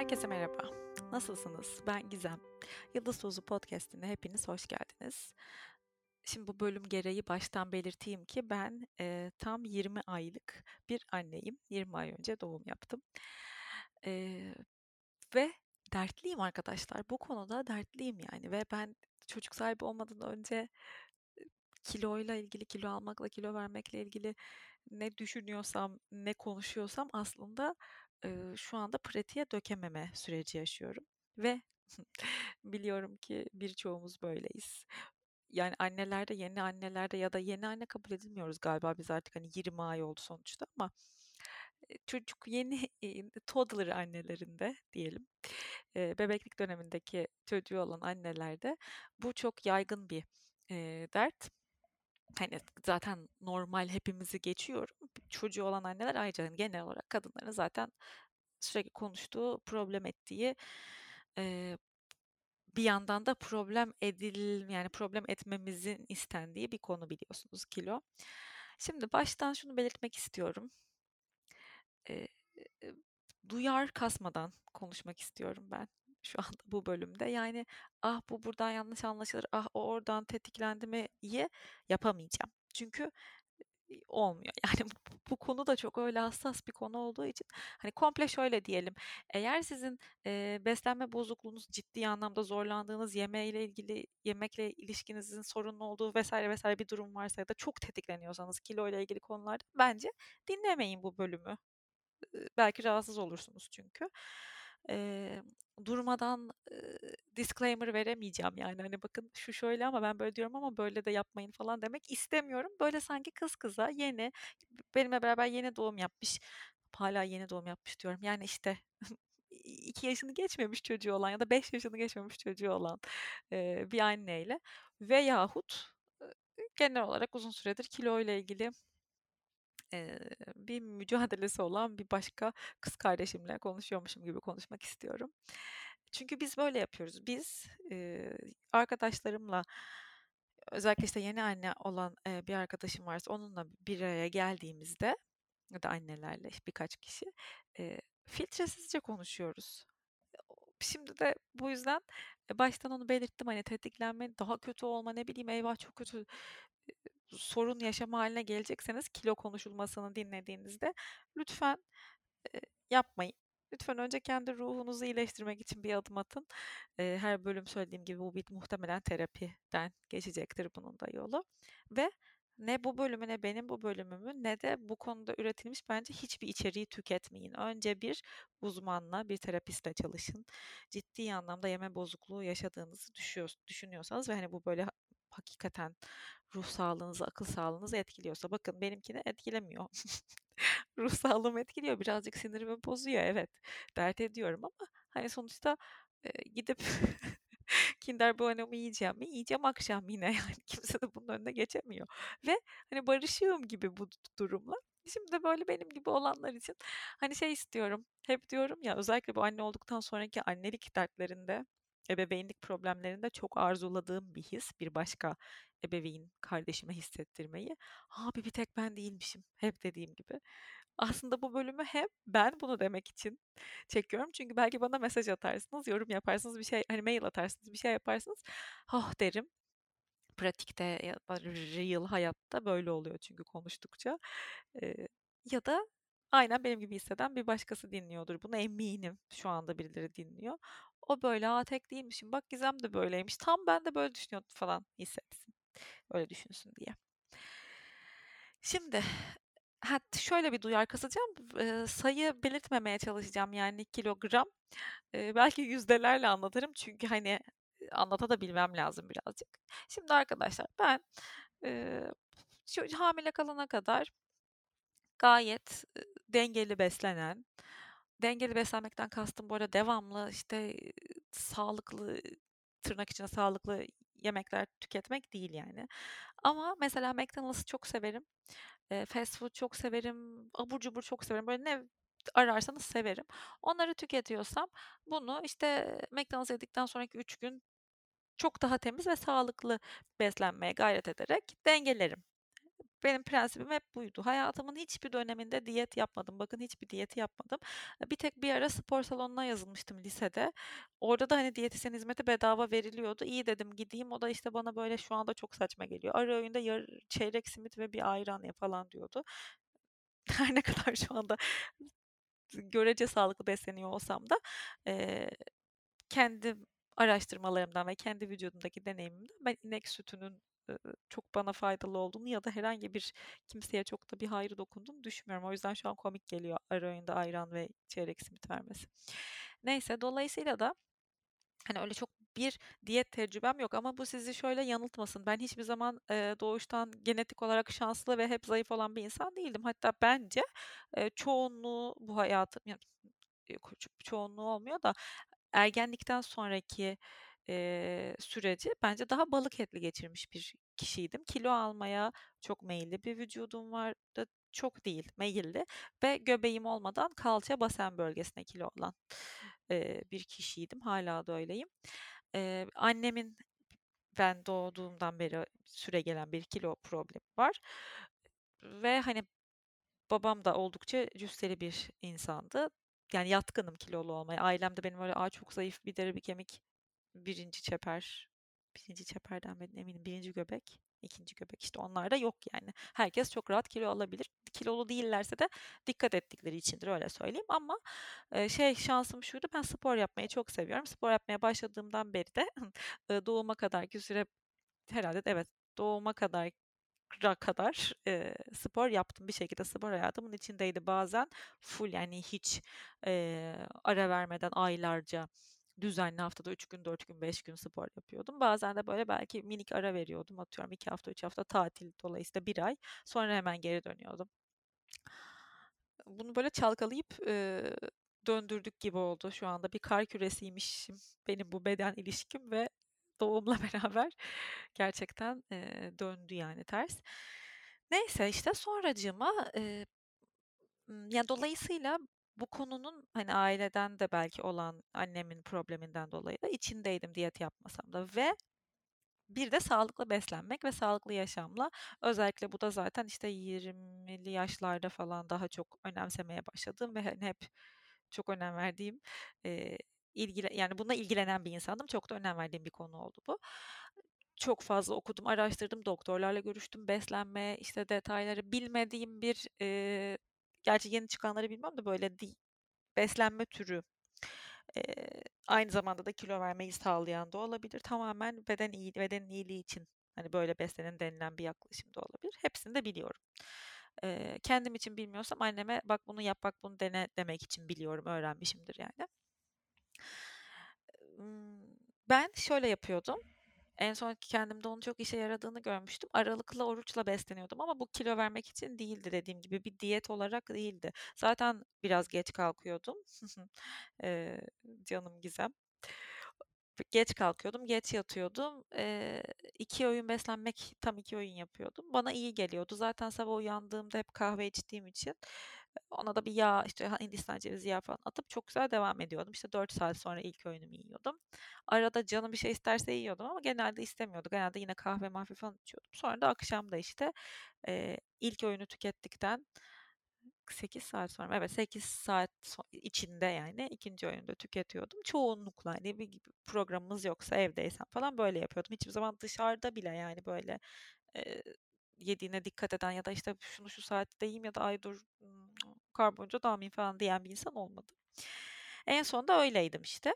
Herkese merhaba. Nasılsınız? Ben Gizem. Yıldız Tozu Podcast'ine hepiniz hoş geldiniz. Şimdi bu bölüm gereği baştan belirteyim ki ben e, tam 20 aylık bir anneyim. 20 ay önce doğum yaptım. E, ve dertliyim arkadaşlar. Bu konuda dertliyim yani ve ben çocuk sahibi olmadan önce kiloyla ilgili, kilo almakla, kilo vermekle ilgili ne düşünüyorsam, ne konuşuyorsam aslında eee, şu anda pratiğe dökememe süreci yaşıyorum. Ve biliyorum ki birçoğumuz böyleyiz. Yani annelerde, yeni annelerde ya da yeni anne kabul edilmiyoruz galiba biz artık hani 20 ay oldu sonuçta ama e, çocuk yeni e, toddler annelerinde diyelim e, bebeklik dönemindeki çocuğu olan annelerde bu çok yaygın bir e, dert hani zaten normal hepimizi geçiyorum. Çocuğu olan anneler ayrıca hani genel olarak kadınların zaten sürekli konuştuğu, problem ettiği eee, bir yandan da problem edil yani problem etmemizin istendiği bir konu biliyorsunuz kilo. Şimdi baştan şunu belirtmek istiyorum. Eee, duyar kasmadan konuşmak istiyorum ben şu anda bu bölümde. Yani ah bu buradan yanlış anlaşılır, ah o oradan tetiklendi mi diye yapamayacağım. Çünkü olmuyor. Yani bu, bu konu da çok öyle hassas bir konu olduğu için hani komple şöyle diyelim. Eğer sizin e, beslenme bozukluğunuz ciddi anlamda zorlandığınız yemeğiyle ilgili yemekle ilişkinizin sorunlu olduğu vesaire vesaire bir durum varsa ya da çok tetikleniyorsanız kilo ile ilgili konularda bence dinlemeyin bu bölümü. Belki rahatsız olursunuz çünkü. Eee, durmadan, eee, disclaimer veremeyeceğim yani, hani, bakın şu şöyle ama ben böyle diyorum ama böyle de yapmayın falan demek istemiyorum. Böyle sanki kız kıza yeni, benimle beraber yeni doğum yapmış, hâlâ yeni doğum yapmış diyorum. Yani, işte, 2 yaşını geçmemiş çocuğu olan ya da 5 yaşını geçmemiş çocuğu olan, eee, bir anneyle veyahut, ııı, genel olarak uzun süredir kiloyla ilgili eee, bir mücadelesi olan bir başka kız kardeşimle konuşuyormuşum gibi konuşmak istiyorum. Çünkü biz böyle yapıyoruz. Biz, eee, arkadaşlarımla özellikle, işte, yeni anne olan, eee, bir arkadaşım varsa onunla bir araya geldiğimizde ya da annelerle birkaç kişi, eee, filtresizce konuşuyoruz. Şimdi de bu yüzden, baştan onu belirttim, hani, tetiklenme, daha kötü olma, ne bileyim, eyvah çok kötü sorun yaşama haline gelecekseniz kilo konuşulmasını dinlediğinizde lütfen, eee, yapmayın. Lütfen önce kendi ruhunuzu iyileştirmek için bir adım atın. Eee, her bölüm söylediğim gibi bu bir muhtemelen terapiden geçecektir bunun da yolu ve ne bu bölümü ne benim bu bölümümü ne de bu konuda üretilmiş bence hiçbir içeriği tüketmeyin. Önce bir uzmanla, bir terapistle çalışın. Ciddi anlamda yeme bozukluğu yaşadığınızı düşünüyorsanız ve hani bu böyle hakikaten ruh sağlığınızı, akıl sağlığınızı etkiliyorsa bakın benimkini etkilemiyor. ruh sağlığımı etkiliyor. Birazcık sinirimi bozuyor evet. Dert ediyorum ama hani sonuçta e, gidip Kinder Bueno'mu yiyeceğim mi? Yiyeceğim akşam yine yani kimse de bunun önüne geçemiyor. Ve hani barışığım gibi bu durumla. Şimdi de böyle benim gibi olanlar için hani şey istiyorum. Hep diyorum ya özellikle bu anne olduktan sonraki annelik dertlerinde ebeveynlik problemlerinde çok arzuladığım bir his bir başka ebeveyn kardeşime hissettirmeyi. Abi bir tek ben değilmişim hep dediğim gibi. Aslında bu bölümü hep ben bunu demek için çekiyorum. Çünkü belki bana mesaj atarsınız, yorum yaparsınız, bir şey hani mail atarsınız, bir şey yaparsınız. Oh derim. Pratikte ya da real hayatta böyle oluyor çünkü konuştukça. Ee, ya da aynen benim gibi hisseden bir başkası dinliyordur. Bunu eminim şu anda birileri dinliyor. O böyle aa tek değilmişim. Bak Gizem de böyleymiş. Tam ben de böyle düşünüyordum falan hissetsin. Öyle düşünsün diye. Şimdi ha, şöyle bir duyar kasacağım. Eee, sayı belirtmemeye çalışacağım yani kilogram. Eee, belki yüzdelerle anlatırım çünkü hani anlata da bilmem lazım birazcık. Şimdi arkadaşlar ben eee, şu hamile kalana kadar gayet dengeli beslenen, dengeli beslenmekten kastım bu arada devamlı işte sağlıklı tırnak içinde sağlıklı yemekler tüketmek değil yani. Ama mesela McDonald's'ı çok severim. E, fast food çok severim. Abur cubur çok severim. Böyle ne ararsanız severim. Onları tüketiyorsam bunu işte McDonald's yedikten sonraki 3 gün çok daha temiz ve sağlıklı beslenmeye gayret ederek dengelerim. Benim prensibim hep buydu. Hayatımın hiçbir döneminde diyet yapmadım. Bakın hiçbir diyeti yapmadım. Bir tek bir ara spor salonuna yazılmıştım lisede. Orada da hani diyetisyen hizmeti bedava veriliyordu. İyi dedim gideyim. O da işte bana böyle şu anda çok saçma geliyor. Ara öğünde yar, çeyrek simit ve bir ayran ya falan diyordu. Her ne kadar şu anda görece sağlıklı besleniyor olsam da e, kendi araştırmalarımdan ve kendi vücudumdaki deneyimimden ben inek sütünün çok bana faydalı olduğunu ya da herhangi bir kimseye çok da bir hayrı dokunduğunu düşünmüyorum. O yüzden şu an komik geliyor ara öğünde ayran ve çeyrek simit vermesi. Neyse dolayısıyla da hani öyle çok bir diyet tecrübem yok ama bu sizi şöyle yanıltmasın. Ben hiçbir zaman e, doğuştan genetik olarak şanslı ve hep zayıf olan bir insan değildim. Hatta bence e, çoğunluğu bu hayatım yani çoğunluğu olmuyor da ergenlikten sonraki e, süreci bence daha balık etli geçirmiş bir kişiydim. Kilo almaya çok meyilli bir vücudum vardı. Çok değil, meyilli ve göbeğim olmadan kalça basen bölgesine kilo olan e, bir kişiydim. Hala da öyleyim. E, annemin ben doğduğumdan beri süre gelen bir kilo problemi var. Ve hani babam da oldukça cüsseli bir insandı. Yani yatkınım kilolu olmaya. Ailemde benim öyle Aa, çok zayıf bir deri bir kemik birinci çeper, birinci çeperden ben eminim birinci göbek, ikinci göbek işte onlar da yok yani. Herkes çok rahat kilo alabilir. Kilolu değillerse de dikkat ettikleri içindir öyle söyleyeyim ama e, şey şansım şuydu ben spor yapmayı çok seviyorum. Spor yapmaya başladığımdan beri de doğuma kadar ki süre herhalde evet doğuma kadar kadar e, spor yaptım bir şekilde spor hayatımın içindeydi bazen full yani hiç e, ara vermeden aylarca düzenli haftada 3 gün, 4 gün, 5 gün spor yapıyordum. Bazen de böyle belki minik ara veriyordum. Atıyorum 2 hafta, 3 hafta tatil dolayısıyla bir ay. Sonra hemen geri dönüyordum. Bunu böyle çalkalayıp e, döndürdük gibi oldu. Şu anda bir kar küresiymişim benim bu beden ilişkim ve doğumla beraber gerçekten e, döndü yani ters. Neyse işte sonracığıma e, yani dolayısıyla bu konunun hani aileden de belki olan annemin probleminden dolayı da içindeydim diyet yapmasam da ve bir de sağlıklı beslenmek ve sağlıklı yaşamla özellikle bu da zaten işte 20'li yaşlarda falan daha çok önemsemeye başladım ve hani hep çok önem verdiğim e, ilgili yani buna ilgilenen bir insandım. Çok da önem verdiğim bir konu oldu bu. Çok fazla okudum, araştırdım, doktorlarla görüştüm, beslenme işte detayları bilmediğim bir e, gerçi yeni çıkanları bilmem de böyle di, beslenme türü e, aynı zamanda da kilo vermeyi sağlayan da olabilir. Tamamen beden iyi, bedenin iyiliği için hani böyle beslenin denilen bir yaklaşım da olabilir. Hepsini de biliyorum. E, kendim için bilmiyorsam anneme bak bunu yap bak bunu dene demek için biliyorum, öğrenmişimdir yani. Ben şöyle yapıyordum. En son kendimde onun çok işe yaradığını görmüştüm. Aralıklı oruçla besleniyordum ama bu kilo vermek için değildi dediğim gibi bir diyet olarak değildi. Zaten biraz geç kalkıyordum. ee, canım Gizem. Geç kalkıyordum, geç yatıyordum. Ee, iki öğün beslenmek tam iki öğün yapıyordum. Bana iyi geliyordu. Zaten sabah uyandığımda hep kahve içtiğim için ona da bir yağ işte Hindistan cevizi yağı falan atıp çok güzel devam ediyordum. İşte 4 saat sonra ilk öğünümü yiyordum. Arada canım bir şey isterse yiyordum ama genelde istemiyordu. Genelde yine kahve mahfi falan içiyordum. Sonra da akşam da işte e, ilk öğünü tükettikten 8 saat sonra evet 8 saat içinde yani ikinci öğünde tüketiyordum. Çoğunlukla hani bir programımız yoksa evdeysem falan böyle yapıyordum. Hiçbir zaman dışarıda bile yani böyle e, yediğine dikkat eden ya da işte şunu şu saatte yiyeyim ya da ay dur karbonhidrat almayayım falan diyen bir insan olmadı. En sonunda öyleydim işte.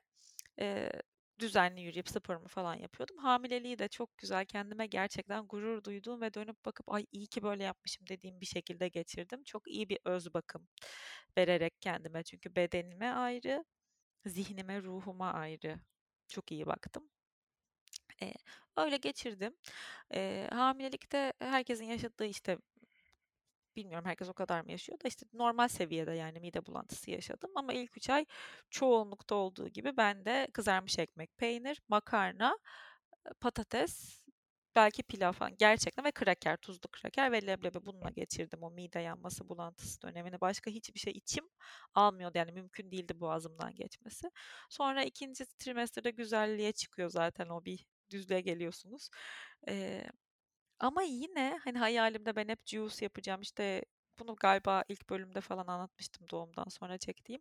Ee, düzenli yürüyüp sporumu falan yapıyordum. Hamileliği de çok güzel kendime gerçekten gurur duyduğum ve dönüp bakıp ay iyi ki böyle yapmışım dediğim bir şekilde geçirdim. Çok iyi bir öz bakım vererek kendime çünkü bedenime ayrı, zihnime, ruhuma ayrı çok iyi baktım. Ee, öyle geçirdim. Ee, hamilelikte herkesin yaşadığı işte bilmiyorum herkes o kadar mı yaşıyor da işte normal seviyede yani mide bulantısı yaşadım ama ilk 3 ay çoğunlukta olduğu gibi ben de kızarmış ekmek, peynir, makarna, patates, belki pilav falan gerçekten ve kraker, tuzlu kraker ve leblebi bununla geçirdim o mide yanması bulantısı dönemini. Başka hiçbir şey içim almıyordu yani mümkün değildi boğazımdan geçmesi. Sonra ikinci trimesterde güzelliğe çıkıyor zaten o bir düzlüğe geliyorsunuz. Ee, Ama yine hani hayalimde ben hep juice yapacağım işte bunu galiba ilk bölümde falan anlatmıştım doğumdan sonra çektiğim.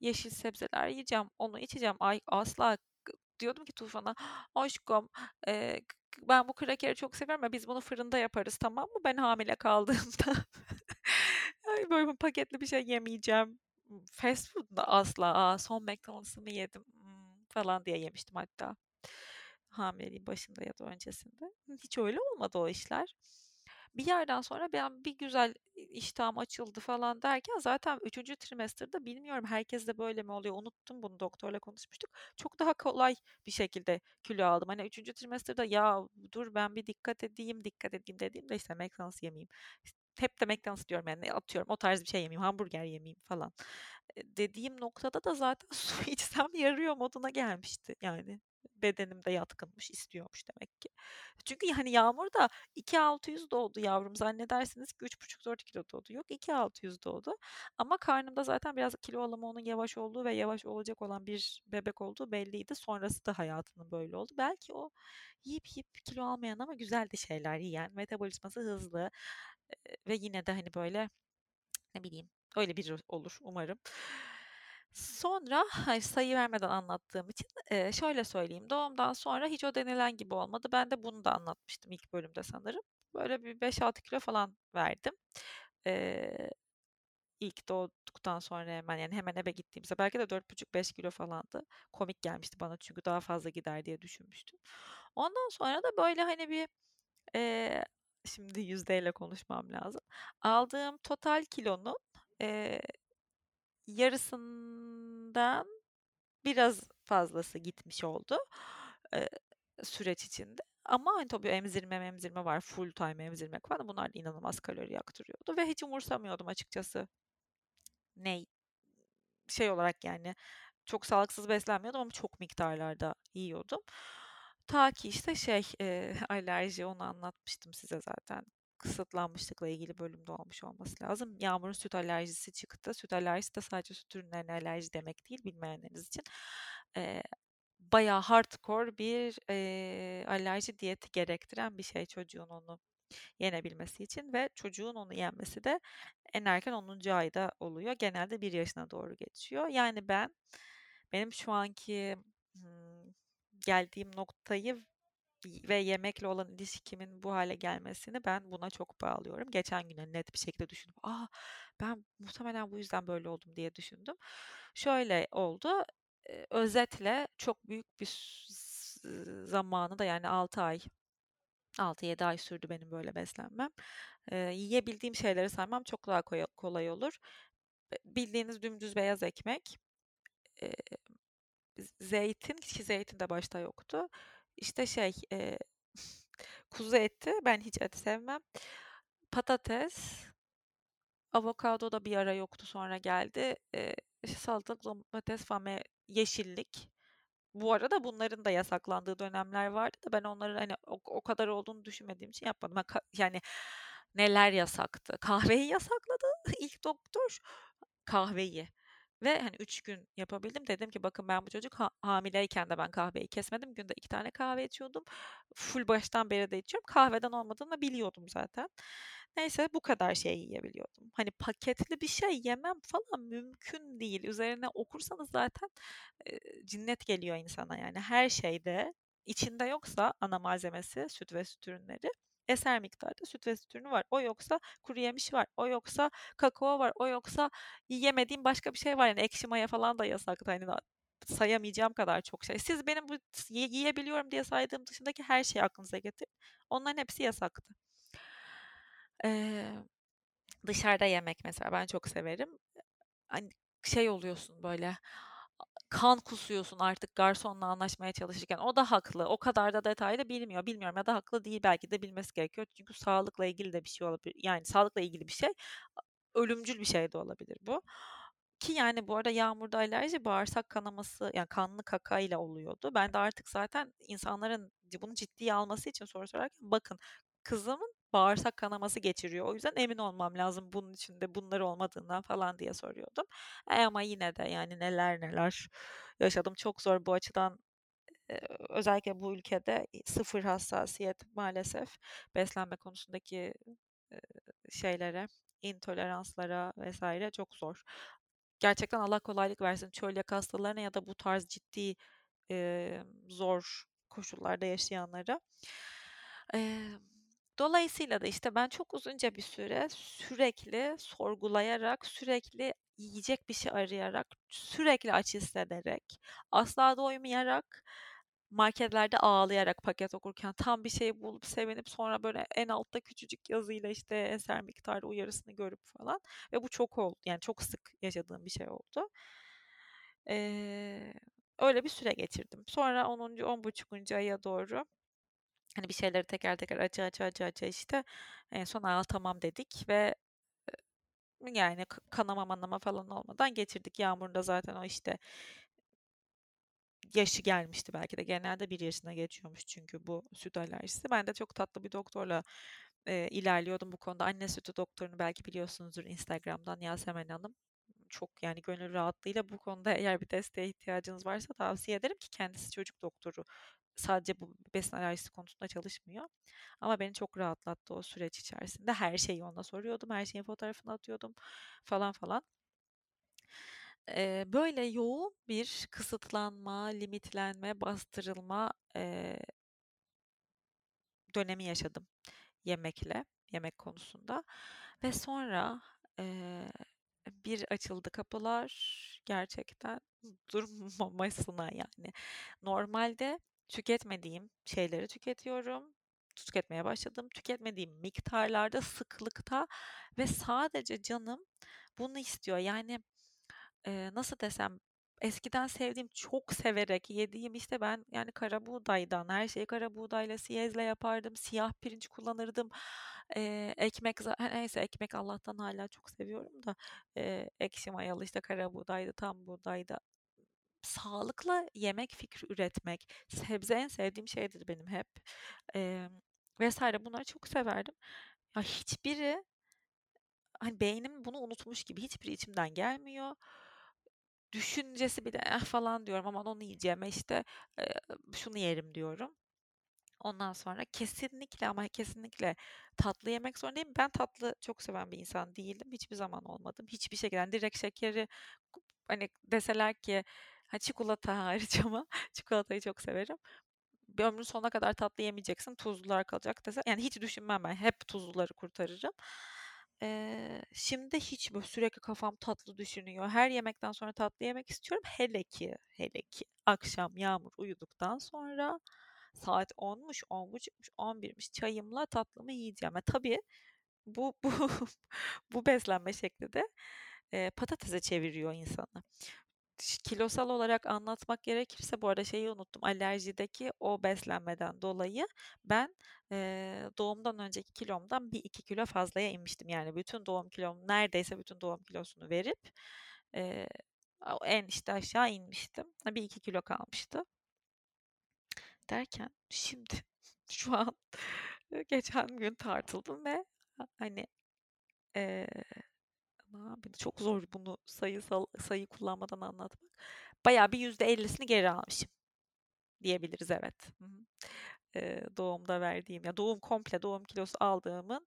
Yeşil sebzeler yiyeceğim, onu içeceğim. Ay asla diyordum ki Tufan'a aşkım e, ben bu krakeri çok seviyorum ama biz bunu fırında yaparız tamam mı? Ben hamile kaldığımda Ay, böyle paketli bir şey yemeyeceğim. Fast food da asla. Aa, son McDonald's'ımı yedim hmm, falan diye yemiştim hatta. Hamileliğin başında ya da öncesinde. Hiç öyle olmadı o işler. Bir yerden sonra ben bir güzel iştahım açıldı falan derken zaten 3. trimester'da bilmiyorum herkes de böyle mi oluyor unuttum bunu doktorla konuşmuştuk. Çok daha kolay bir şekilde kilo aldım. Hani 3. trimester'da ya dur ben bir dikkat edeyim dikkat edeyim dediğimde işte McDonald's yemeyeyim. Hep de McDonald's diyorum yani atıyorum o tarz bir şey yemeyeyim hamburger yemeyeyim falan. Dediğim noktada da zaten su içsem yarıyor moduna gelmişti yani bedenimde yatkınmış, istiyormuş demek ki. Çünkü hani Yağmur da 2600 doğdu yavrum. Zannedersiniz ki 3,5-4 kilo doğdu. Yok 2600 doğdu. Ama karnımda zaten biraz kilo alımı onun yavaş olduğu ve yavaş olacak olan bir bebek olduğu belliydi. Sonrası da hayatının böyle oldu. Belki o yiyip yiyip kilo almayan ama güzel de şeyler yiyen, metabolizması hızlı ve yine de hani böyle ne bileyim öyle bir olur umarım. Sonra sayı vermeden anlattığım için şöyle söyleyeyim. Doğumdan sonra hiç o denilen gibi olmadı. Ben de bunu da anlatmıştım ilk bölümde sanırım. Böyle bir 5-6 kilo falan verdim. Ee, ilk doğduktan sonra hemen yani hemen eve gittiğimizde belki de 4,5-5 kilo falandı. Komik gelmişti bana çünkü daha fazla gider diye düşünmüştüm. Ondan sonra da böyle hani bir şimdi yüzdeyle konuşmam lazım. Aldığım total kilonun yarısından biraz fazlası gitmiş oldu e, süreç içinde. Ama hani tabii emzirme emzirme var, full time emzirmek falan. Bunlar da inanılmaz kalori yaktırıyordu ve hiç umursamıyordum açıkçası. Ne şey olarak yani çok sağlıksız beslenmiyordum ama çok miktarlarda yiyordum. Ta ki işte şey e, alerji onu anlatmıştım size zaten kısıtlanmışlıkla ilgili bölümde olmuş olması lazım. Yağmur'un süt alerjisi çıktı. Süt alerjisi de sadece süt ürünlerine alerji demek değil bilmeyenleriniz için. E, bayağı hardcore bir e, alerji diyeti gerektiren bir şey çocuğun onu yenebilmesi için ve çocuğun onu yenmesi de en erken 10. ayda oluyor. Genelde 1 yaşına doğru geçiyor. Yani ben benim şu anki hmm, geldiğim noktayı ve yemekle olan ilişkimin bu hale gelmesini ben buna çok bağlıyorum. Geçen gün net bir şekilde düşündüm. Aa ben muhtemelen bu yüzden böyle oldum diye düşündüm. Şöyle oldu. Özetle çok büyük bir zamanı da yani 6 ay 6-7 ay sürdü benim böyle beslenmem. Yiyebildiğim şeyleri saymam çok daha kolay olur. Bildiğiniz dümdüz beyaz ekmek, zeytin, ki zeytin de başta yoktu. İşte şey, e, kuzu eti, ben hiç et sevmem. Patates, avokado da bir ara yoktu sonra geldi. E, salatalık, domates falan yeşillik. Bu arada bunların da yasaklandığı dönemler vardı da ben onları hani o, o kadar olduğunu düşünmediğim için yapmadım. Yani neler yasaktı? Kahveyi yasakladı ilk doktor. Kahveyi. Ve hani üç gün yapabildim. Dedim ki bakın ben bu çocuk ha- hamileyken de ben kahveyi kesmedim. Günde iki tane kahve içiyordum. Full baştan beri de içiyorum. Kahveden olmadığını biliyordum zaten. Neyse bu kadar şey yiyebiliyordum. Hani paketli bir şey yemem falan mümkün değil. Üzerine okursanız zaten e, cinnet geliyor insana yani. Her şeyde içinde yoksa ana malzemesi süt ve süt ürünleri eser miktarda süt ve süt ürünü var. O yoksa kuru yemiş var. O yoksa kakao var. O yoksa yiyemediğim başka bir şey var. Yani ekşi maya falan da yasaktı. Hani sayamayacağım kadar çok şey. Siz benim bu yiyebiliyorum diye saydığım dışındaki her şeyi aklınıza getirin. Onların hepsi yasaktı. Ee, dışarıda yemek mesela ben çok severim. Hani şey oluyorsun böyle kan kusuyorsun artık garsonla anlaşmaya çalışırken. O da haklı. O kadar da detaylı bilmiyor. Bilmiyorum ya da haklı değil belki de bilmesi gerekiyor. Çünkü sağlıkla ilgili de bir şey olabilir. Yani sağlıkla ilgili bir şey. Ölümcül bir şey de olabilir bu. Ki yani bu arada yağmurda alerji bağırsak kanaması yani kanlı kaka ile oluyordu. Ben de artık zaten insanların bunu ciddiye alması için soru sorarken bakın kızımın bağırsak kanaması geçiriyor. O yüzden emin olmam lazım bunun içinde bunlar olmadığından falan diye soruyordum. E ama yine de yani neler neler yaşadım. Çok zor bu açıdan özellikle bu ülkede sıfır hassasiyet maalesef beslenme konusundaki şeylere, intoleranslara vesaire çok zor. Gerçekten Allah kolaylık versin çölyak hastalarına ya da bu tarz ciddi e, zor koşullarda yaşayanlara. E, dolayısıyla da işte ben çok uzunca bir süre sürekli sorgulayarak, sürekli yiyecek bir şey arayarak, sürekli aç hissederek, asla doymayarak, marketlerde ağlayarak paket okurken tam bir şey bulup sevinip sonra böyle en altta küçücük yazıyla işte eser miktarda uyarısını görüp falan ve bu çok oldu yani çok sık yaşadığım bir şey oldu. Ee, öyle bir süre geçirdim. Sonra 10. 10. aya doğru hani bir şeyleri teker teker acı acı acı acı işte en son aa tamam dedik ve yani kanama manama falan olmadan geçirdik. Yağmurda zaten o işte yaşı gelmişti belki de. Genelde bir yaşına geçiyormuş çünkü bu süt alerjisi. Ben de çok tatlı bir doktorla e, ilerliyordum bu konuda. Anne sütü doktorunu belki biliyorsunuzdur Instagram'dan Yasemen Hanım. Çok yani gönül rahatlığıyla bu konuda eğer bir desteğe ihtiyacınız varsa tavsiye ederim ki kendisi çocuk doktoru. Sadece bu besin alerjisi konusunda çalışmıyor. Ama beni çok rahatlattı o süreç içerisinde. Her şeyi ona soruyordum. Her şeyin fotoğrafını atıyordum falan falan. Eee, böyle yoğun bir kısıtlanma, limitlenme, bastırılma, eee dönemi yaşadım yemekle, yemek konusunda ve sonra, eee, bir açıldı kapılar gerçekten durmamasına yani. Normalde tüketmediğim şeyleri tüketiyorum, tüketmeye başladım. Tüketmediğim miktarlarda, sıklıkta ve sadece canım bunu istiyor. Yani Eee, nasıl desem, eskiden sevdiğim, çok severek yediğim, işte, ben, yani, kara buğdaydan, her şeyi kara buğdayla, siyezle yapardım, siyah pirinç kullanırdım. Eee, ekmek neyse ekmek Allah'tan hala çok seviyorum da, eee, ekşi mayalı, işte, kara buğdaydı, tam buğdaydı. Sağlıklı yemek fikri üretmek, sebze en sevdiğim şeydir benim hep, emm, vs. bunları çok severdim. Ya, hiçbiri hani, beynim bunu unutmuş gibi, hiçbiri içimden gelmiyor düşüncesi bile eh falan diyorum aman onu yiyeceğime işte eee, şunu yerim diyorum. Ondan sonra kesinlikle ama kesinlikle tatlı yemek zorundayım. Ben tatlı çok seven bir insan değildim. Hiçbir zaman olmadım. Hiçbir şekilde yani direkt şekeri hani deseler ki ha, çikolata hariç ama çikolatayı çok severim. Bir ömrün sonuna kadar tatlı yemeyeceksin. Tuzlular kalacak dese. Yani hiç düşünmem ben. Hep tuzluları kurtarırım. Eee, şimdi hiç böyle sürekli kafam tatlı düşünüyor. Her yemekten sonra tatlı yemek istiyorum. Hele ki, hele ki akşam Yağmur uyuduktan sonra saat 10'muş, 10.30'muş, 11'miş çayımla tatlımı yiyeceğim. E tabii bu bu bu beslenme şekli de eee, patatese çeviriyor insanı kilosal olarak anlatmak gerekirse bu arada şeyi unuttum. Alerjideki o beslenmeden dolayı ben eee, doğumdan önceki kilomdan bir iki kilo fazlaya inmiştim. Yani bütün doğum kilom neredeyse bütün doğum kilosunu verip eee, en işte aşağı inmiştim. Bir iki kilo kalmıştı. Derken şimdi şu an geçen gün tartıldım ve hani eee Abi çok zor bunu sayısal sayı kullanmadan anlatmak. Bayağı bir %50'sini geri almışım diyebiliriz evet. Hı hı. Eee, doğumda verdiğim ya doğum komple doğum kilosu aldığımın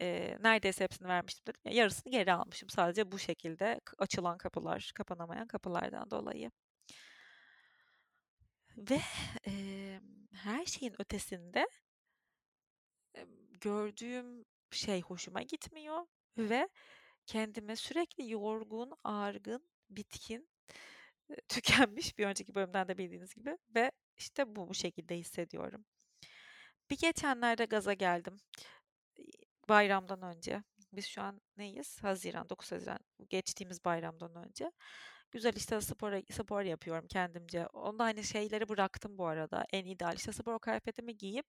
eee, neredeyse hepsini vermiştim dedim ya yarısını geri almışım sadece bu şekilde açılan kapılar, kapanamayan kapılardan dolayı. Ve eee, her şeyin ötesinde gördüğüm şey hoşuma gitmiyor ve kendimi sürekli yorgun, argın, bitkin, tükenmiş bir önceki bölümden de bildiğiniz gibi ve işte bu bu şekilde hissediyorum. Bir geçenlerde gaza geldim. Bayramdan önce. Biz şu an neyiz? Haziran, 9 Haziran. Geçtiğimiz bayramdan önce. Güzel işte spor, spor yapıyorum kendimce. Onda hani şeyleri bıraktım bu arada. En ideal işte spor kıyafetimi giyip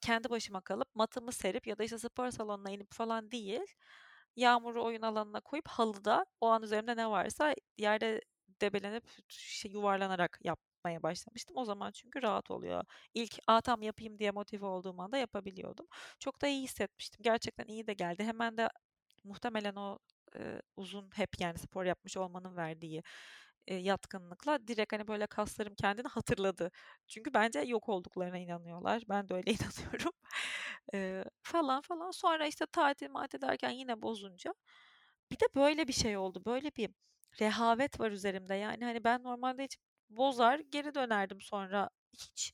kendi başıma kalıp matımı serip ya da işte spor salonuna inip falan değil Yağmuru oyun alanına koyup halıda o an üzerinde ne varsa yerde debelenip şey, yuvarlanarak yapmaya başlamıştım. O zaman çünkü rahat oluyor. İlk a tam yapayım diye motive olduğum anda yapabiliyordum. Çok da iyi hissetmiştim. Gerçekten iyi de geldi. Hemen de muhtemelen o e, uzun hep yani spor yapmış olmanın verdiği eee, yatkınlıkla direkt, hani, böyle kaslarım kendini hatırladı. Çünkü bence yok olduklarına inanıyorlar. Ben de öyle inanıyorum. Eee, falan falan. Sonra, işte, tatil matil derken yine bozunca bir de böyle bir şey oldu. Böyle bir rehavet var üzerimde. Yani, hani, ben normalde hiç bozar geri dönerdim sonra. Hiç,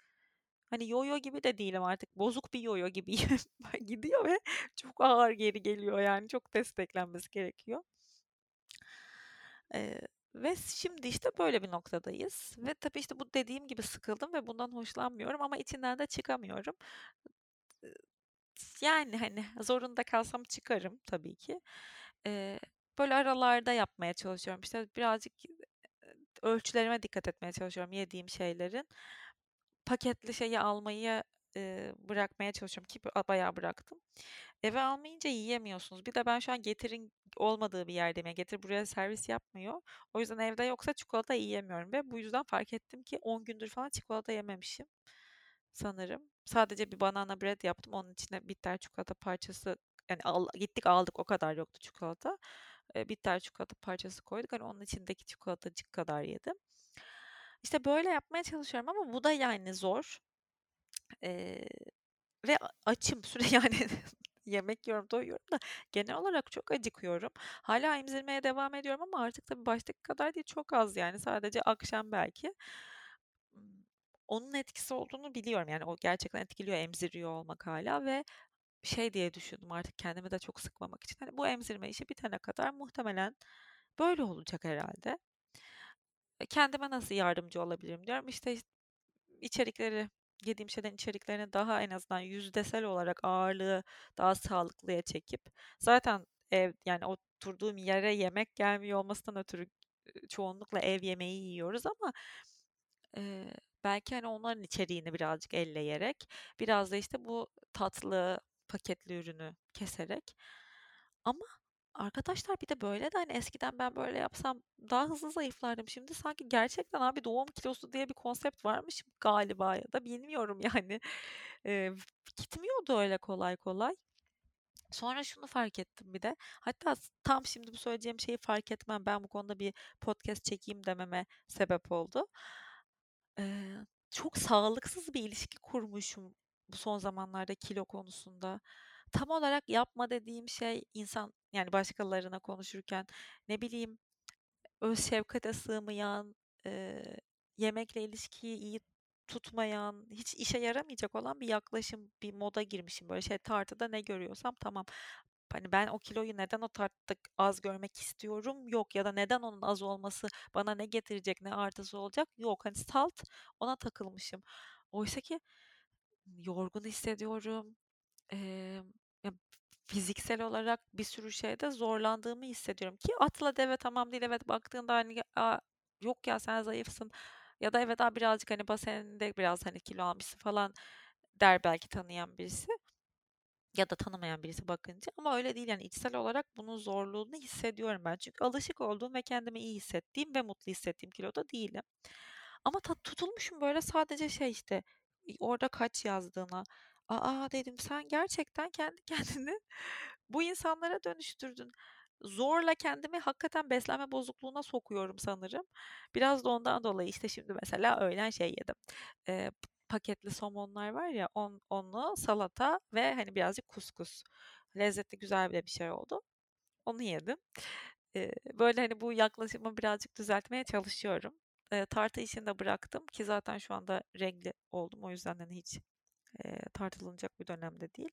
hani, yoyo gibi de değilim artık. Bozuk bir yoyo gibiyim. Gidiyor ve çok ağır geri geliyor yani. Çok desteklenmesi gerekiyor. Eee, ve şimdi, işte, böyle bir noktadayız ve tabii, işte, bu dediğim gibi sıkıldım ve bundan hoşlanmıyorum ama içinden de çıkamıyorum. Yani, hani, zorunda kalsam çıkarım tabii ki. Böyle aralarda yapmaya çalışıyorum. İşte, birazcık, ölçülerime dikkat etmeye çalışıyorum yediğim şeylerin. Paketli şeyi almayı, eee, bırakmaya çalışıyorum ki bayağı bıraktım. Eve almayınca yiyemiyorsunuz. Bir de ben şu an Getir'in olmadığı bir yerdeyim. Yani Getir buraya servis yapmıyor. O yüzden evde yoksa çikolata yiyemiyorum ve bu yüzden fark ettim ki 10 gündür falan çikolata yememişim sanırım. Sadece bir banana bread yaptım. Onun içine bitter çikolata parçası yani al gittik aldık o kadar yoktu çikolata. Eee, bitter çikolata parçası koyduk. Hani onun içindeki çikolatacık kadar yedim. İşte böyle yapmaya çalışıyorum ama bu da yani zor. Eee, ve açım süre yani yemek yiyorum, doyuyorum da genel olarak çok acıkıyorum. Hâlâ emzirmeye devam ediyorum ama artık tabii baştaki kadar değil, çok az yani sadece akşam belki. Onun etkisi olduğunu biliyorum. Yani o gerçekten etkiliyor emziriyor olmak hâlâ ve şey diye düşündüm artık kendimi de çok sıkmamak için, hani bu emzirme işi bitene kadar muhtemelen böyle olacak herhâlde. E, kendime nasıl yardımcı olabilirim diyorum. İşte, içerikleri, yediğim şeylerin içeriklerini daha en azından yüzdesel olarak ağırlığı daha sağlıklıya çekip zaten ev yani oturduğum yere yemek gelmiyor olmasından ötürü, çoğunlukla ev yemeği yiyoruz ama, eee, belki, hani, onların içeriğini birazcık elleyerek, biraz da, işte, bu tatlı, paketli ürünü keserek. Ama arkadaşlar bir de böyle de, hani, eskiden ben böyle yapsam daha hızlı zayıflardım. Şimdi sanki gerçekten abi doğum kilosu diye bir konsept varmış galiba ya da bilmiyorum yani. Eee, gitmiyordu öyle kolay kolay. Sonra şunu fark ettim bir de. Hatta tam şimdi bu söyleyeceğim şeyi fark etmem, ben bu konuda bir podcast çekeyim dememe sebep oldu. Eee, çok sağlıksız bir ilişki kurmuşum bu son zamanlarda kilo konusunda. Tam olarak yapma dediğim şey insan yani başkalarına konuşurken, ne bileyim, öz şefkate sığmayan, eee, yemekle ilişkiyi iyi tutmayan, hiç işe yaramayacak olan bir yaklaşım, bir moda girmişim. Böyle şey tartıda ne görüyorsam tamam. Hani ben o kiloyu neden o tartıda az görmek istiyorum? Yok. Ya da neden onun az olması bana ne getirecek, ne artısı olacak? Yok. Hani salt ona takılmışım. Oysaki yorgun hissediyorum. Emm, ya fiziksel olarak bir sürü şeyde zorlandığımı hissediyorum ki atla deve tamam değil. Evet, baktığında, hani, a, yok ya sen zayıfsın ya da evet, a, birazcık, hani, baseninde biraz, hani, kilo almışsın falan der belki tanıyan birisi ya da tanımayan birisi bakınca ama öyle değil yani içsel olarak bunun zorluğunu hissediyorum ben. Çünkü alışık olduğum ve kendimi iyi hissettiğim ve mutlu hissettiğim kiloda değilim. Ama ta tutulmuşum böyle sadece şey, işte, orada kaç yazdığına. A, a, dedim sen gerçekten kendi kendini bu insanlara dönüştürdün. Zorla kendimi hakikaten beslenme bozukluğuna sokuyorum sanırım. Biraz da ondan dolayı, işte, şimdi mesela öğlen şey yedim, eee, p paketli somonlar var ya on onu, salata ve, hani, birazcık kuskus. Lezzetli, güzel bir şey oldu. Onu yedim. Eee, böyle, hani, bu yaklaşımı birazcık düzeltmeye çalışıyorum. Eee, tartı işini de bıraktım ki zaten şu anda regl oldum. O yüzden, hani, hiç, eee, tartılınacak bir dönemde değil.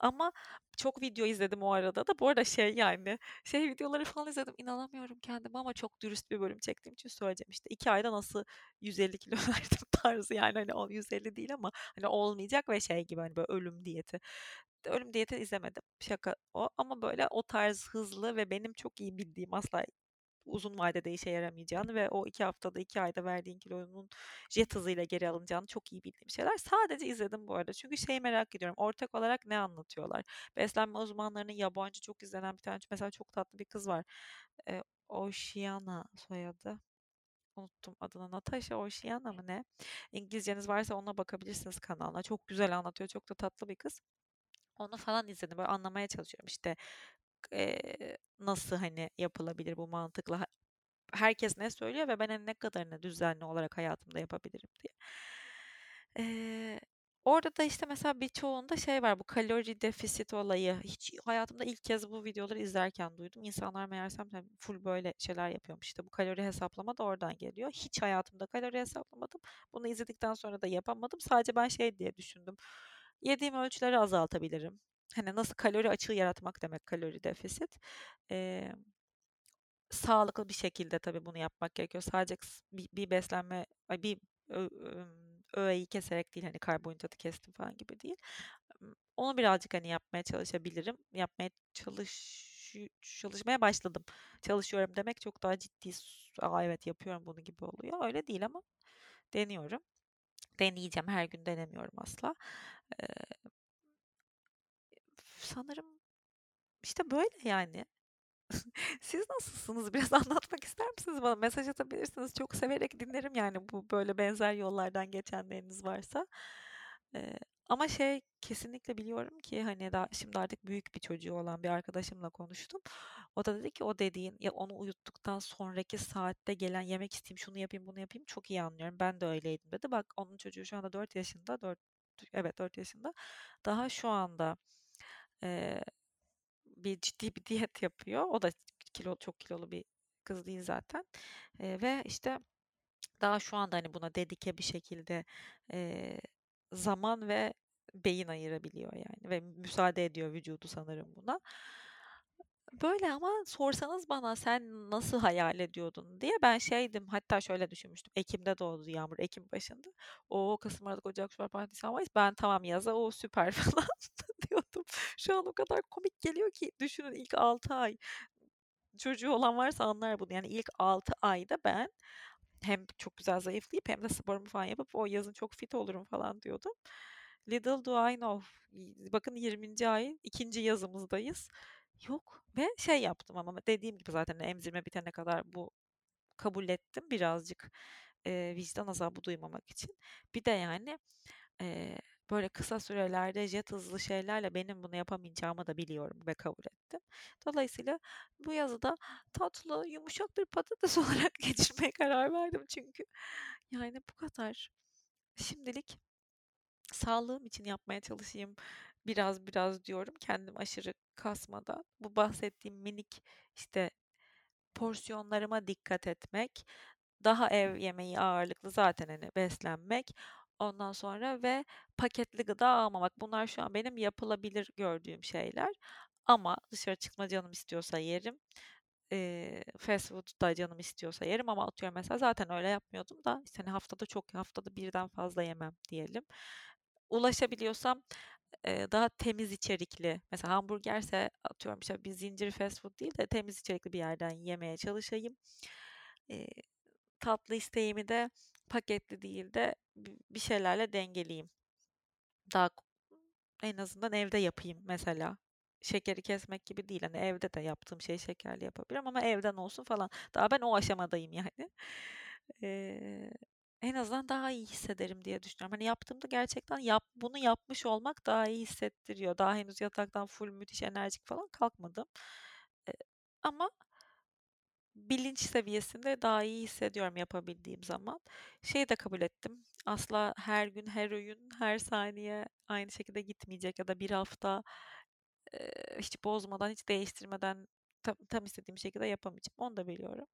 Ama çok video izledim o arada da. Bu arada şey, yani, şey videoları falan izledim. İnanamıyorum kendime ama çok dürüst bir bölüm çektiğim için söyleyeceğim. İşte 2 ayda nasıl 150 kilo verdim tarzı yani, hani, o 150 değil ama, hani, olmayacak ve şey gibi, hani, böyle ölüm diyeti. Ölüm diyeti izlemedim. Şaka o ama böyle o tarz hızlı ve benim çok iyi bildiğim asla uzun vadede işe yaramayacağını ve o 2 haftada, 2 ayda verdiğin kilonun jet hızıyla geri alınacağını çok iyi bildiğim şeyler. Sadece izledim bu arada. Çünkü şeyi merak ediyorum, ortak olarak ne anlatıyorlar? Beslenme uzmanlarının yabancı çok izlenen bir tane mesela çok tatlı bir kız var. Eee, Oceana soyadı. Unuttum adını. Natasha Oceana mı ne? İngilizceniz varsa ona bakabilirsiniz kanalına. Çok güzel anlatıyor. Çok da tatlı bir kız. Onu falan izledim. Böyle anlamaya çalışıyorum işte, eee, nasıl, hani, yapılabilir bu mantıkla? herkes ne söylüyor ve ben hani ne kadarını düzenli olarak hayatımda yapabilirim diye. Eee, orada da işte mesela birçoğunda şey var bu kalori defisit olayı. Hiç hayatımda ilk kez bu videoları izlerken duydum. İnsanlar meğersem tabii full böyle şeyler yapıyormuş. İşte bu kalori hesaplama da oradan geliyor. Hiç hayatımda kalori hesaplamadım. Bunu izledikten sonra da yapamadım. Sadece ben şey diye düşündüm. Yediğim ölçüleri azaltabilirim. Hani nasıl kalori açığı yaratmak demek kalori defisit. Eee sağlıklı bir şekilde tabii bunu yapmak gerekiyor. Sadece bir, bir beslenme, bir öğeyi keserek değil hani karbonhidratı kestim falan gibi değil. Onu birazcık hani yapmaya çalışabilirim. Yapmaya çalış çalışmaya başladım. Çalışıyorum demek çok daha ciddi. Aa evet yapıyorum bunu gibi oluyor. Öyle değil ama deniyorum. Deneyeceğim. Her gün denemiyorum asla. Ee, sanırım işte böyle yani. Siz nasılsınız? Biraz anlatmak ister misiniz bana? Mesaj atabilirsiniz. Çok severek dinlerim yani bu böyle benzer yollardan geçenleriniz varsa. Ee, ama şey kesinlikle biliyorum ki hani daha şimdi artık büyük bir çocuğu olan bir arkadaşımla konuştum. O da dedi ki o dediğin ya onu uyuttuktan sonraki saatte gelen yemek isteyeyim şunu yapayım bunu yapayım çok iyi anlıyorum. Ben de öyleydim dedi. Bak onun çocuğu şu anda 4 yaşında. 4 evet 4 yaşında. Daha şu anda e, bir ciddi bir diyet yapıyor. O da kilo çok kilolu bir kız değil zaten. E, ve işte daha şu anda hani buna dedike bir şekilde e, zaman ve beyin ayırabiliyor yani ve müsaade ediyor vücudu sanırım buna. Böyle ama sorsanız bana sen nasıl hayal ediyordun diye ben şeydim hatta şöyle düşünmüştüm. Ekim'de doğdu Yağmur Ekim başında. O Kasım Aralık Ocak Şubat Nisan Mayıs ben tamam yaza o süper falan. Şu an o kadar komik geliyor ki düşünün ilk 6 ay çocuğu olan varsa anlar bunu. Yani ilk 6 ayda ben hem çok güzel zayıflayıp hem de sporumu falan yapıp o yazın çok fit olurum falan diyordum. Little do I know. Bakın 20. ay ikinci yazımızdayız. Yok ve şey yaptım ama dediğim gibi zaten emzirme bitene kadar bu kabul ettim birazcık e, vicdan azabı duymamak için. Bir de yani e, böyle kısa sürelerde jet hızlı şeylerle benim bunu yapamayacağımı da biliyorum ve kabul ettim. Dolayısıyla bu yazıda tatlı, yumuşak bir patates olarak geçirmeye karar verdim çünkü. Yani bu kadar. Şimdilik sağlığım için yapmaya çalışayım biraz biraz diyorum kendim aşırı kasmadan. Bu bahsettiğim minik işte porsiyonlarıma dikkat etmek, daha ev yemeği ağırlıklı zaten hani beslenmek. Ondan sonra ve paketli gıda almamak. Bunlar şu an benim yapılabilir gördüğüm şeyler. Ama dışarı çıkma canım istiyorsa yerim. E, fast food da canım istiyorsa yerim ama atıyorum mesela zaten öyle yapmıyordum da işte hani haftada çok haftada birden fazla yemem diyelim. Ulaşabiliyorsam e, daha temiz içerikli mesela hamburgerse atıyorum işte bir zincir fast food değil de temiz içerikli bir yerden yemeye çalışayım. E, tatlı isteğimi de paketli değil de bir şeylerle dengeleyeyim. Daha en azından evde yapayım mesela. Şekeri kesmek gibi değil. Hani evde de yaptığım şey şekerli yapabilirim ama evden olsun falan. Daha ben o aşamadayım yani. Ee, en azından daha iyi hissederim diye düşünüyorum. Hani yaptığımda gerçekten yap, bunu yapmış olmak daha iyi hissettiriyor. Daha henüz yataktan full müthiş enerjik falan kalkmadım. Ee, ama bilinç seviyesinde daha iyi hissediyorum yapabildiğim zaman. Şeyi de kabul ettim. Asla her gün, her öğün, her saniye aynı şekilde gitmeyecek ya da bir hafta e, hiç bozmadan, hiç değiştirmeden tam, tam istediğim şekilde yapamayacağım. Onu da biliyorum.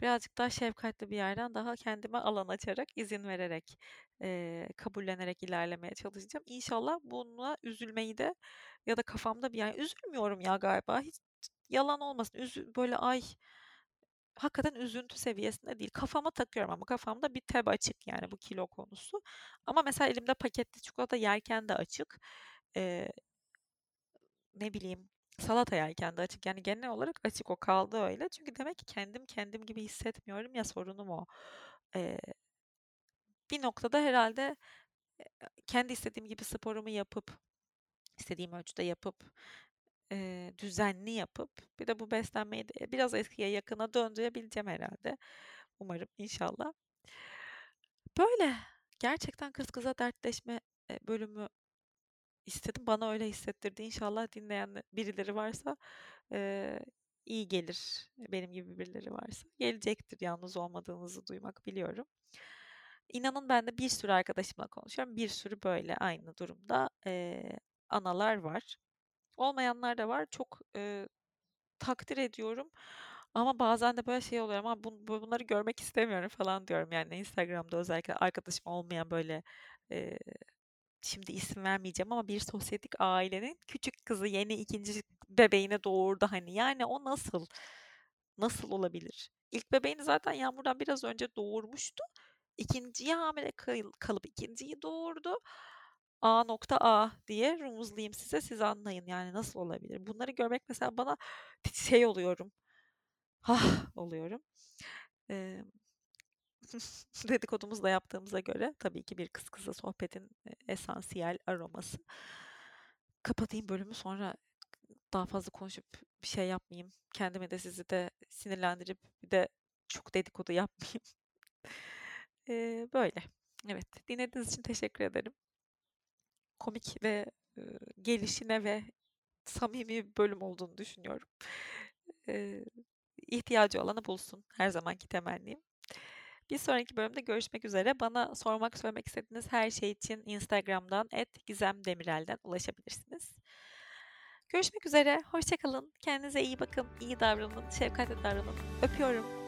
Birazcık daha şefkatli bir yerden daha kendime alan açarak, izin vererek, e, kabullenerek ilerlemeye çalışacağım. İnşallah buna üzülmeyi de ya da kafamda bir yani üzülmüyorum ya galiba. Hiç yalan olmasın. Üzü, böyle ay hakikaten üzüntü seviyesinde değil. Kafama takıyorum ama kafamda bir tab açık yani bu kilo konusu. Ama mesela elimde paketli çikolata yerken de açık. Ee, ne bileyim salata yerken de açık. Yani genel olarak açık o kaldı öyle. Çünkü demek ki kendim kendim gibi hissetmiyorum ya sorunum o. Ee, bir noktada herhalde kendi istediğim gibi sporumu yapıp istediğim ölçüde yapıp e, düzenli yapıp bir de bu beslenmeyi de biraz eskiye yakına döndürebileceğim herhalde. Umarım inşallah. Böyle gerçekten kız kıza dertleşme bölümü istedim. Bana öyle hissettirdi. İnşallah dinleyen birileri varsa e, iyi gelir benim gibi birileri varsa. Gelecektir yalnız olmadığınızı duymak biliyorum. İnanın ben de bir sürü arkadaşımla konuşuyorum. Bir sürü böyle aynı durumda e, analar var. Olmayanlar da var. Çok e, takdir ediyorum. Ama bazen de böyle şey oluyor ama bun, bunları görmek istemiyorum falan diyorum. Yani Instagram'da özellikle arkadaşım olmayan böyle e, şimdi isim vermeyeceğim ama bir sosyetik ailenin küçük kızı yeni ikinci bebeğini doğurdu hani. Yani o nasıl? Nasıl olabilir? İlk bebeğini zaten Yağmur'dan biraz önce doğurmuştu. İkinciye hamile kalıp ikinciyi doğurdu. A nokta A diye rumuzlayayım size siz anlayın yani nasıl olabilir. Bunları görmek mesela bana şey oluyorum. Hah oluyorum. Ee, dedikodumuzu da yaptığımıza göre tabii ki bir kız kıza sohbetin esansiyel aroması. Kapatayım bölümü sonra daha fazla konuşup bir şey yapmayayım. Kendimi de sizi de sinirlendirip bir de çok dedikodu yapmayayım. ee, böyle. Evet, dinlediğiniz için teşekkür ederim. Komik ve e, gelişine ve samimi bir bölüm olduğunu düşünüyorum. E, ihtiyacı olanı bulsun. Her zamanki temennim. Bir sonraki bölümde görüşmek üzere. Bana sormak, söylemek istediğiniz her şey için Instagram'dan @gizemdemirel'den ulaşabilirsiniz. Görüşmek üzere. Hoşçakalın. Kendinize iyi bakın. iyi davranın. Şefkatle davranın. Öpüyorum.